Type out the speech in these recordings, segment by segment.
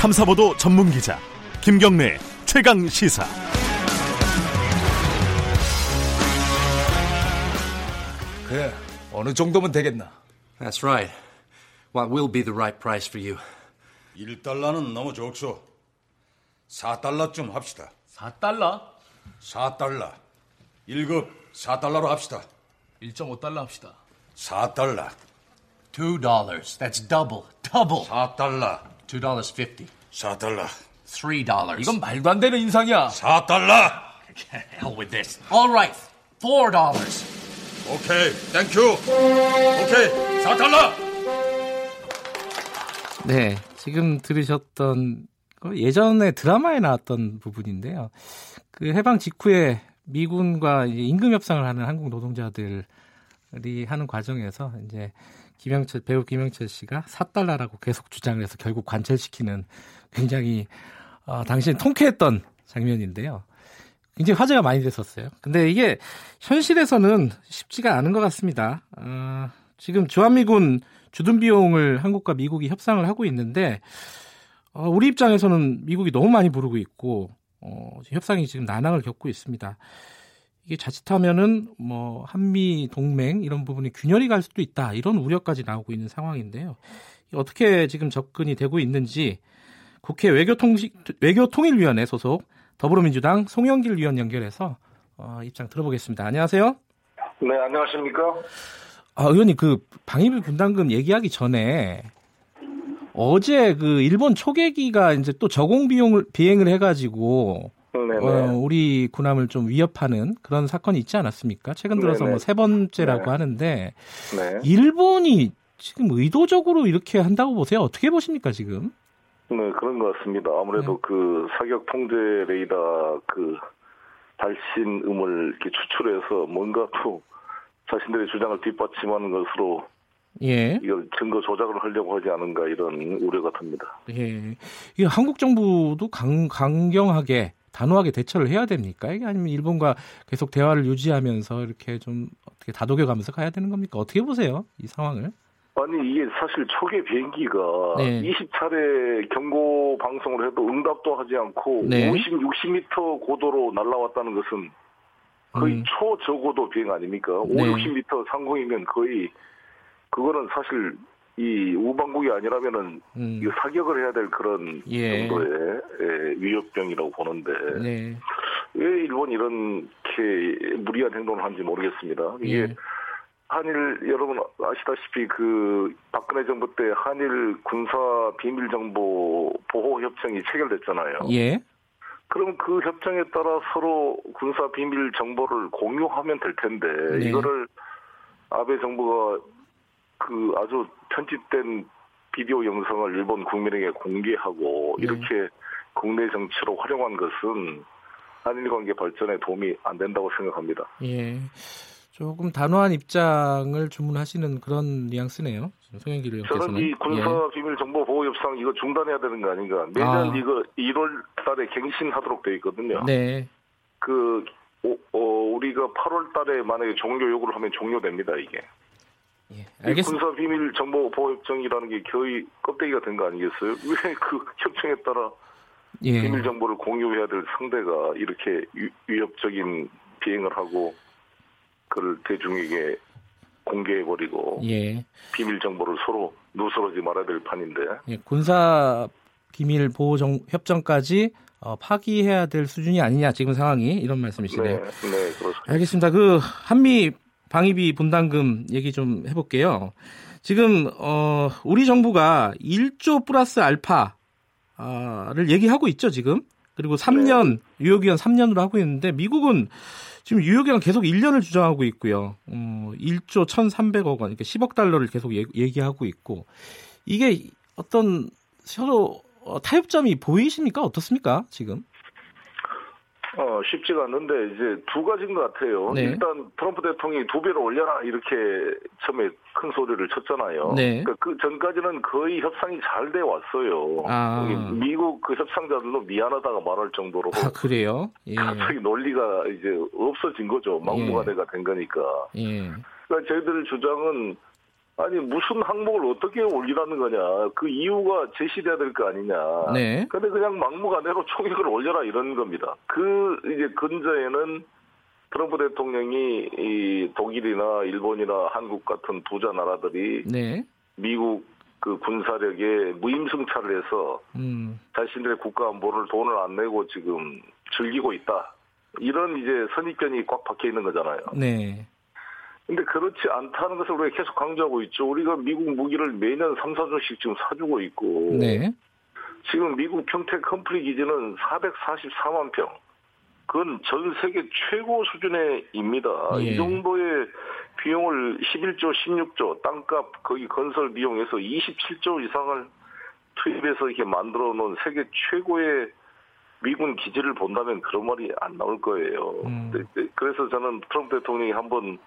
탐사보도 전문 기자 김경래 최강 시사. 그래 어느 정도면 되겠나? That's right. What will be the right price for you? 1달러는 너무 적소. 4달러쯤 합시다. 4달러? 4달러. 1급 4달러로 합시다. 1.5달러 합시다. 4달러. Two dollars. That's double. Double. 4달러. Two dollars fifty. 4달러. Three dollars. 이건 말도 안 되는 인상이야. 4달러. hell with this. All right. Four dollars. 오케이. Thank you. 오케이. 4달러. 네, 지금 들으셨던 거 예전에 드라마에 나왔던 부분인데요. 그 해방 직후에 미군과 임금 협상을 하는 한국 노동자들이 하는 과정에서 이제 김영철 배우 김영철 씨가 4달러라고 계속 주장을 해서 결국 관철시키는 굉장히 어, 당시에 통쾌했던 장면인데요. 굉장히 화제가 많이 됐었어요. 근데 이게 현실에서는 쉽지가 않은 것 같습니다. 어, 지금 주한미군 주둔 비용을 한국과 미국이 협상을 하고 있는데 어, 우리 입장에서는 미국이 너무 많이 부르고 있고 어, 협상이 지금 난항을 겪고 있습니다. 이게 자칫하면은 뭐 한미 동맹 이런 부분이 균열이 갈 수도 있다 이런 우려까지 나오고 있는 상황인데요. 어떻게 지금 접근이 되고 있는지 국회 외교통시, 외교통일위원회 소속 더불어민주당 송영길 위원 연결해서 어, 입장 들어보겠습니다. 안녕하세요. 네, 안녕하십니까? 아, 의원님 그 방위비 분담금 얘기하기 전에 어제 그 일본 초계기가 이제 또 저공 비용을 비행을 해가지고. 어, 우리 군함을 좀 위협하는 그런 사건이 있지 않았습니까? 최근 들어서 네네. 뭐세 번째라고 네. 하는데 네. 일본이 지금 의도적으로 이렇게 한다고 보세요? 어떻게 보십니까 지금? 네, 그런 것 같습니다. 아무래도 네. 그 사격 통제 레이더 그 발신음을 이렇게 추출해서 뭔가 또 자신들의 주장을 뒷받침하는 것으로 예, 이걸 증거 조작을 하려고 하지 않은가 이런 우려가 듭니다. 예. 이 한국 정부도 강, 강경하게 단호하게 대처를 해야 됩니까? 이게 아니면 일본과 계속 대화를 유지하면서 이렇게 좀 어떻게 다독여가면서 가야 되는 겁니까? 어떻게 보세요 이 상황을? 아니 이게 사실 초계 비행기가 네. 20차례 경고 방송을 해도 응답도 하지 않고 네. 50, 60m 고도로 날아왔다는 것은 거의 음. 초저고도 비행 아닙니까? 5, 네. 60m 상공이면 거의 그거는 사실 이 우방국이 아니라면은 음, 사격을 해야 될 그런 예. 정도의 예, 위협병이라고 보는데 네, 왜 일본이 이렇게 무리한 행동을 하는지 모르겠습니다. 이게 예, 한일 여러분 아시다시피 그 박근혜 정부 때 한일 군사 비밀 정보 보호 협정이 체결됐잖아요. 예, 그럼 그 협정에 따라 서로 군사 비밀 정보를 공유하면 될 텐데 네. 이거를 아베 정부가 그 아주 편집된 비디오 영상을 일본 국민에게 공개하고 네. 이렇게 국내 정치로 활용한 것은 한일 관계 발전에 도움이 안 된다고 생각합니다. 예. 조금 단호한 입장을 주문하시는 그런 뉘앙스네요. 송영길 의원께서는. 저는 이 군사 비밀 정보 보호 협상 이거 중단해야 되는 거 아닌가? 매년 아. 이거 1월 달에 갱신하도록 돼 있거든요. 예. 네, 그 오- 어, 우리가 8월 달에 만약에 종료 요구를 하면 종료됩니다, 이게. 알겠습니다. 군사 비밀 정보 보호 협정이라는 게 거의 껍데기가 된 거 아니겠어요? 왜 그 협정에 따라 예, 비밀 정보를 공유해야 될 상대가 이렇게 위- 위협적인 비행을 하고 그를 대중에게 공개해버리고 예, 비밀 정보를 서로 누설하지 말아야 될 판인데 예, 군사 비밀 보호 정, 협정까지 어, 파기해야 될 수준이 아니냐 지금 상황이 이런 네, 말씀이시네요. 네, 그렇습니다. 알겠습니다. 그 한미 방위비 분담금 얘기 좀 해볼게요. 지금 어, 우리 정부가 1조 플러스 알파를 얘기하고 있죠 지금. 그리고 3년 유효기간 3년으로 하고 있는데 미국은 지금 유효기간 계속 1년을 주장하고 있고요. 어, 1조 1,300억 원, 이렇게 10억 달러를 계속 얘- 얘기하고 있고 이게 어떤 서로 어, 타협점이 보이십니까? 어떻습니까? 지금? 어, 쉽지가 않는데 이제 두 가지인 것 같아요. 네. 일단 트럼프 대통령이 두 배로 올려라 이렇게 처음에 큰 소리를 쳤잖아요. 네. 그러니까 그 전까지는 거의 협상이 잘 돼 왔어요. 아. 미국 그 협상자들도 미안하다가 말할 정도로 아 그래요? 예. 갑자기 논리가 이제 없어진 거죠. 막무가내가 된 거니까. 예. 그러니까 저희들 주장은 아니 무슨 항목을 어떻게 올리라는 거냐 그 이유가 제시돼야 될 거 아니냐. 네. 근데 그냥 막무가내로 총액을 올려라 이런 겁니다. 그 이제 근저에는 트럼프 대통령이 이 독일이나 일본이나 한국 같은 부자 나라들이 네. 미국 그 군사력에 무임승차를 해서 음. 자신들의 국가 안보를 돈을 안 내고 지금 즐기고 있다. 이런 이제 선입견이 꽉 박혀 있는 거잖아요. 네. 근데 그렇지 않다는 것을 우리가 계속 강조하고 있죠. 우리가 미국 무기를 매년 3, 4조씩 지금 사주고 있고. 네. 지금 미국 평택 험프리 기지는 444만 평. 그건 전 세계 최고 수준의입니다. 예. 이 정도의 비용을 11조, 16조, 땅값, 거기 건설 비용에서 27조 이상을 투입해서 이렇게 만들어 놓은 세계 최고의 미군 기지를 본다면 그런 말이 안 나올 거예요. 음. 네, 네, 그래서 저는 트럼프 대통령이 한번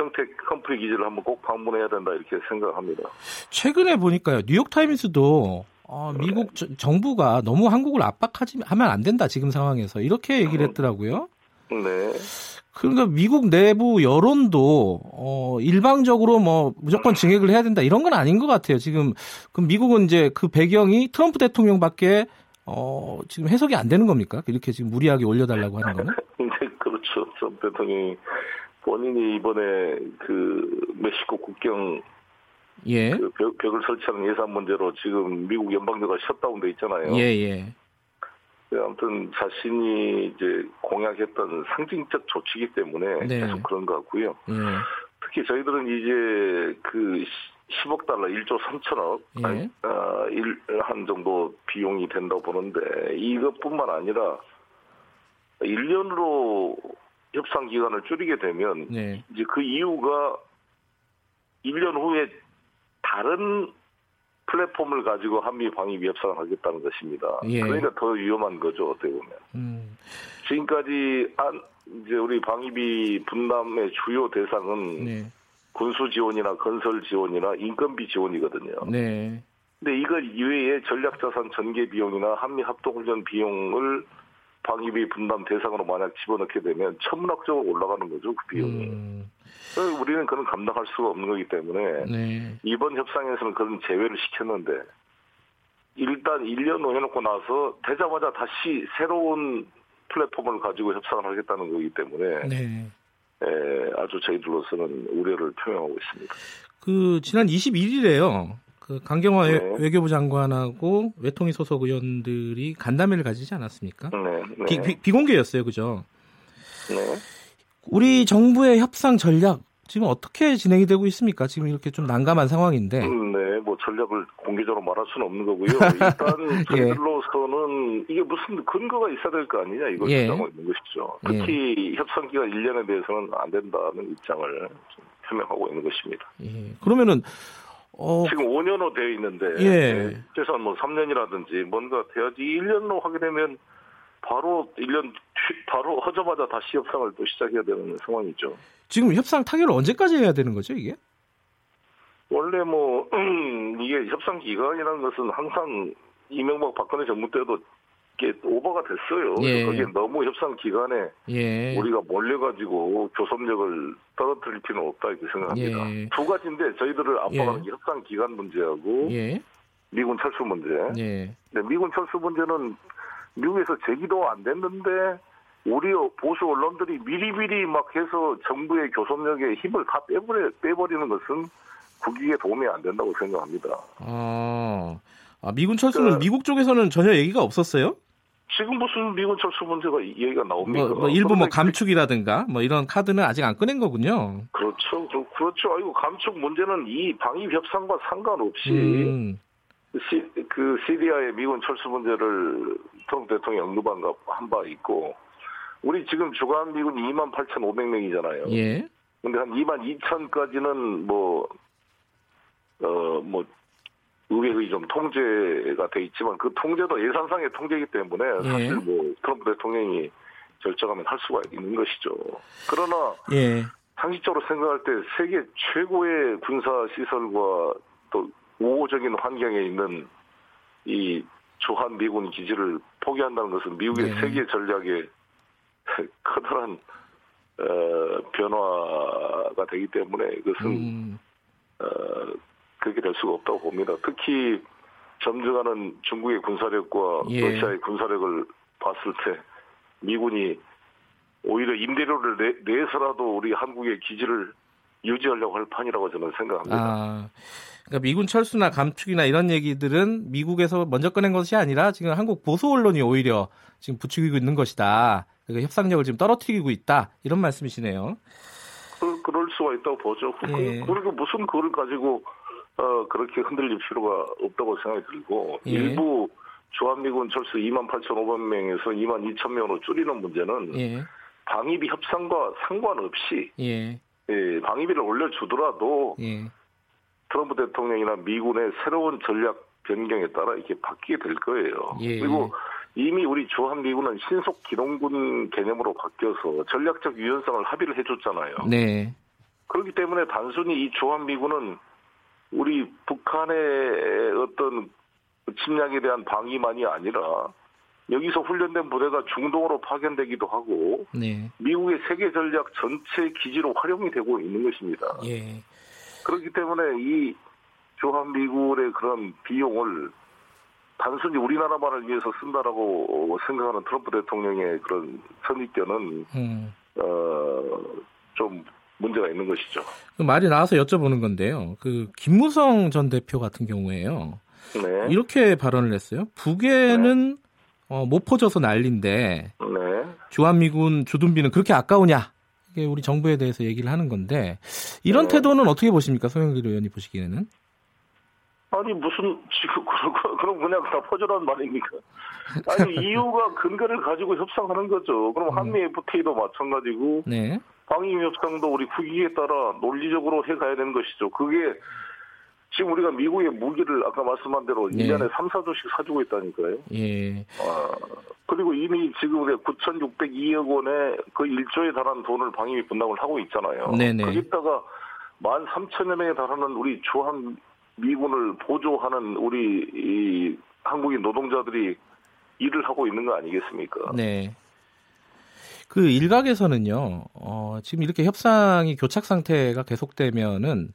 평택 험프리 기지를 한번 꼭 방문해야 된다 이렇게 생각합니다. 최근에 보니까요. 뉴욕 타임스도 어, 미국 저- 정부가 너무 한국을 압박하지 하면 안 된다 지금 상황에서 이렇게 얘기를 했더라고요. 네. 그러니까 미국 내부 여론도 어, 일방적으로 뭐 무조건 증액을 해야 된다 이런 건 아닌 것 같아요. 지금 그럼 미국은 이제 그 배경이 트럼프 대통령밖에 어, 지금 해석이 안 되는 겁니까? 이렇게 지금 무리하게 올려달라고 하는 거는? 네, 그렇죠. 트럼프 대통령이 본인이 이번에 그 멕시코 국경 예, 그 벽, 벽을 설치하는 예산 문제로 지금 미국 연방제가 셧다운돼 있잖아요. 예, 예, 네, 아무튼 자신이 이제 공약했던 상징적 조치이기 때문에 네. 계속 그런 것 같고요. 예, 특히 저희들은 이제 그 10억 달러, 1조 3천억, 예. 아니, 어, 일, 한 정도 비용이 된다고 보는데 이것뿐만 아니라 1년으로 협상 기간을 줄이게 되면 네, 이제 그 이유가 1년 후에 다른 플랫폼을 가지고 한미 방위비 협상을 하겠다는 것입니다. 예. 그러니까 더 위험한 거죠, 어떻게 보면. 음, 지금까지 안, 이제 우리 방위비 분담의 주요 대상은 네, 군수 지원이나 건설 지원이나 인건비 지원이거든요. 네, 근데 이걸 이외에 전략자산 전개 비용이나 한미 합동훈련 비용을 방위비 분담 대상으로 만약 집어넣게 되면 천문학적으로 올라가는 거죠, 그 비용이. 음, 그래서 우리는 그런 감당할 수가 없는 거기 때문에 네, 이번 협상에서는 그런 제외를 시켰는데 일단 1년 후 해놓고 나서 되자마자 다시 새로운 플랫폼을 가지고 협상을 하겠다는 거기 때문에 네. 에, 아주 저희들로서는 우려를 표명하고 있습니다. 그 지난 21일에요. 그 강경화 네. 외- 외교부 장관하고 외통위 소속 의원들이 간담회를 가지지 않았습니까? 네, 네, 비, 비, 비공개였어요, 그죠? 네. 우리 정부의 협상 전략 지금 어떻게 진행이 되고 있습니까? 지금 이렇게 좀 난감한 상황인데. 음, 네, 뭐 전략을 공개적으로 말할 수는 없는 거고요. 일단 예. 저희들로서는 이게 무슨 근거가 있어야 될 거 아니냐 이걸 예. 주장하고 있는 것이죠. 특히 협상 기간 1년에 대해서는 안 된다는 입장을 좀 표명하고 있는 것입니다. 예. 그러면은 어 지금 5년으로 되어 있는데 예. 네, 최소한 뭐 3년이라든지 뭔가 돼야지 1년으로 하게 되면 바로 1년 바로 하자마자 다시 협상을 또 시작해야 되는 상황이죠. 지금 협상 타결을 언제까지 해야 되는 거죠, 이게? 원래 뭐 음, 이게 협상 기간이라는 것은 항상 이명박 박근혜 정부 때도 이게 오버가 됐어요. 예. 거기에 너무 협상 기간에 예. 우리가 몰려가지고 교섭력을 떨어뜨릴 필요는 없다 이렇게 생각합니다. 예. 두 가지인데 저희들을 압박하는 예. 게 협상 기간 문제하고 예. 미군 철수 문제. 예. 근데 미군 철수 문제는 미국에서 제기도 안 됐는데 우리 보수 언론들이 미리미리 막 해서 정부의 교섭력에 힘을 다 빼버려, 빼버리는 것은 국익에 도움이 안 된다고 생각합니다. 아, 아 미군 철수는 그- 미국 쪽에서는 전혀 얘기가 없었어요? 지금 무슨 미군 철수 문제가 얘기가 나옵니까? 뭐, 뭐 일부 뭐 그런데 감축이라든가 뭐 이런 카드는 아직 안 꺼낸 거군요. 그렇죠. 그- 그렇죠. 아이고 감축 문제는 이 방위 협상과 상관없이 음, 시, 그 시리아의 미군 철수 문제를 트럼프 대통령이 언급한 거한바 있고 우리 지금 주간 미군 2만 8,500명이잖아요. 예. 근데 한 2만 2천까지는 뭐, 어, 뭐, 의회의 좀 통제가 돼 있지만 그 통제도 예산상의 통제이기 때문에 예. 사실 뭐 트럼프 대통령이 결정하면 할 수가 있는 것이죠. 그러나 예. 상식적으로 생각할 때 세계 최고의 군사 시설과 또 우호적인 환경에 있는 이 주한 미군 기지를 포기한다는 것은 미국의 네. 세계 전략에 커다란 어, 변화가 되기 때문에 이것은 음, 어, 그렇게 될 수가 없다고 봅니다. 특히 점증하는 중국의 군사력과 예. 러시아의 군사력을 봤을 때 미군이 오히려 임대료를 내, 내서라도 우리 한국의 기지를 유지하려고 할 판이라고 저는 생각합니다. 아, 그러니까 미군 철수나 감축이나 이런 얘기들은 미국에서 먼저 꺼낸 것이 아니라 지금 한국 보수 언론이 오히려 지금 부추기고 있는 것이다. 그러니까 협상력을 지금 떨어뜨리고 있다. 이런 말씀이시네요. 그, 그럴 수가 있다고 보죠. 그- 예. 그리고 무슨 그걸 가지고 어, 그렇게 흔들릴 필요가 없다고 생각이 들고 예. 일부 주한미군 철수 2만 8,500명에서 2만 2천 명으로 줄이는 문제는 예, 방위비 협상과 상관없이 예, 예, 방위비를 올려주더라도 예, 트럼프 대통령이나 미군의 새로운 전략 변경에 따라 이렇게 바뀌게 될 거예요. 예. 그리고 이미 우리 주한미군은 신속 기동군 개념으로 바뀌어서 전략적 유연성을 합의를 해줬잖아요. 네, 그렇기 때문에 단순히 이 주한미군은 우리 북한의 어떤 침략에 대한 방위만이 아니라 여기서 훈련된 부대가 중동으로 파견되기도 하고 네, 미국의 세계 전략 전체 기지로 활용이 되고 있는 것입니다. 예, 그렇기 때문에 이 주한미군의 그런 비용을 단순히 우리나라만을 위해서 쓴다라고 생각하는 트럼프 대통령의 그런 선입견은 음. 어 좀 문제가 있는 것이죠. 그 말이 나와서 여쭤보는 건데요. 그 김무성 전 대표 같은 경우에요. 네. 이렇게 발언을 했어요. 북에는 어, 못 퍼져서 난리인데 네. 주한미군 주둔비는 그렇게 아까우냐? 이게 우리 정부에 대해서 얘기를 하는 건데 이런 네. 태도는 어떻게 보십니까, 송영길 의원이 보시기에는? 아니 무슨 지금 그런 그럼 그냥 다 퍼져라는 말입니까? 아니 이유가 근거를 가지고 협상하는 거죠. 그럼 한미 FTA도 마찬가지고 네, 방위 협상도 우리 국익에 따라 논리적으로 해가야 되는 것이죠. 그게 지금 우리가 미국의 무기를 아까 말씀한 대로 네. 1년에 3, 4조씩 사주고 있다니까요. 예, 아, 그리고 이미 지금 우리가 9,602억 원의 그 1조에 달하는 돈을 방위비 분담을 하고 있잖아요. 네네. 거기다가 13,000여 명에 달하는 우리 주한 미군을 보조하는 우리 이 한국인 노동자들이 일을 하고 있는 거 아니겠습니까? 네. 그 일각에서는요, 어, 지금 이렇게 협상이 교착 상태가 계속되면은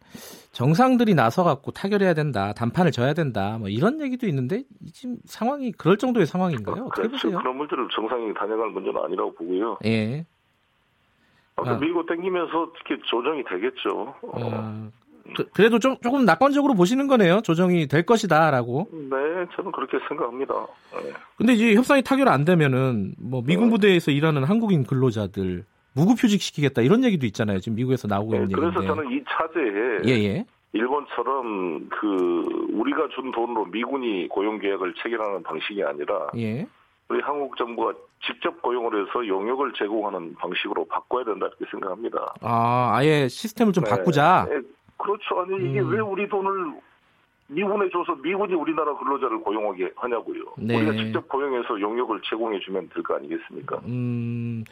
정상들이 나서갖고 타결해야 된다, 단판을 져야 된다, 뭐 이런 얘기도 있는데 이 지금 상황이 그럴 정도의 상황인가요? 어떻게. 보세요? 그런 문제를 정상이 다녀갈 문제는 아니라고 보고요. 예. 아까 아. 밀고 당기면서 이렇게 조정이 되겠죠. 어, 어, 그, 그래도 좀, 조금 낙관적으로 보시는 거네요. 조정이 될 것이다라고. 네, 저는 그렇게 생각합니다. 네. 근데 이제 협상이 타결 안 되면은 뭐 미군 부대에서 일하는 한국인 근로자들 무급휴직 시키겠다 이런 얘기도 있잖아요. 지금 미국에서 나오고 네, 있는 그래서 얘기인데. 저는 이 차제에 예 예. 일본처럼 그 우리가 준 돈으로 미군이 고용 계약을 체결하는 방식이 아니라 예. 우리 한국 정부가 직접 고용을 해서 용역을 제공하는 방식으로 바꿔야 된다 이렇게 생각합니다. 아 아예 시스템을 좀 네. 바꾸자. 네, 그렇죠. 아니 이게 음. 왜 우리 돈을 미군에 줘서 미군이 우리나라 근로자를 고용하게 하냐고요. 네. 우리가 직접 고용해서 용역을 제공해 주면 될 거 아니겠습니까? 음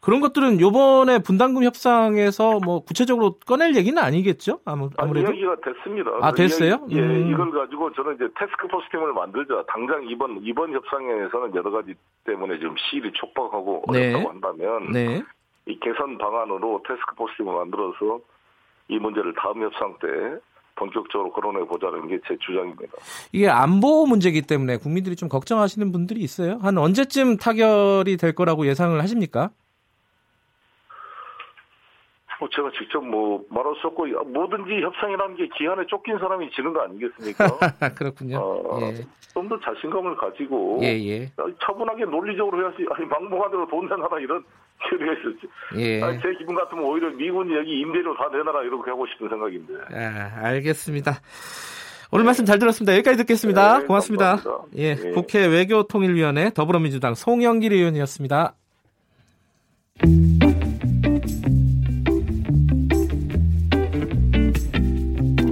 그런 것들은 요번에 분담금 협상에서 뭐 구체적으로 꺼낼 얘기는 아니겠죠? 아무, 아, 아무래도. 이야기가 됐습니다. 아, 됐어요? 이야기- 예, 음. 이걸 가지고 저는 이제 테스크포스 팀을 만들자. 당장 이번 이번 협상에서는 여러 가지 때문에 지금 시일이 촉박하고 네. 어렵다고 한다면 네. 이 개선 방안으로 테스크포스 팀을 만들어서 이 문제를 다음 협상 때 본격적으로 거론해 보자는 게 제 주장입니다. 이게 안보 문제이기 때문에 국민들이 좀 걱정하시는 분들이 있어요. 한 언제쯤 타결이 될 거라고 예상을 하십니까? 뭐 제가 직접 뭐 말할 수 없고 뭐든지 협상이라는 게 기한에 쫓긴 사람이 지는 거 아니겠습니까? 그렇군요. 어, 예. 좀더 자신감을 가지고 예, 예. 차분하게 논리적으로 해야지. 아니 막무가내로 돈 내놔라 이런 있었지. 예. 아니, 제 기분 같으면 오히려 미군이 여기 임대료 다 내놔라 이렇게 하고 싶은 생각인데. 아, 알겠습니다. 오늘 말씀 잘 들었습니다. 여기까지 듣겠습니다. 네, 고맙습니다. 감사합니다. 예, 네. 국회 외교통일위원회 더불어민주당 송영길 의원이었습니다.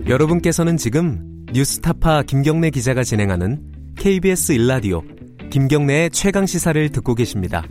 여러분께서는 지금 뉴스타파 김경래 기자가 진행하는 KBS 일라디오 김경래의 최강 시사를 듣고 계십니다.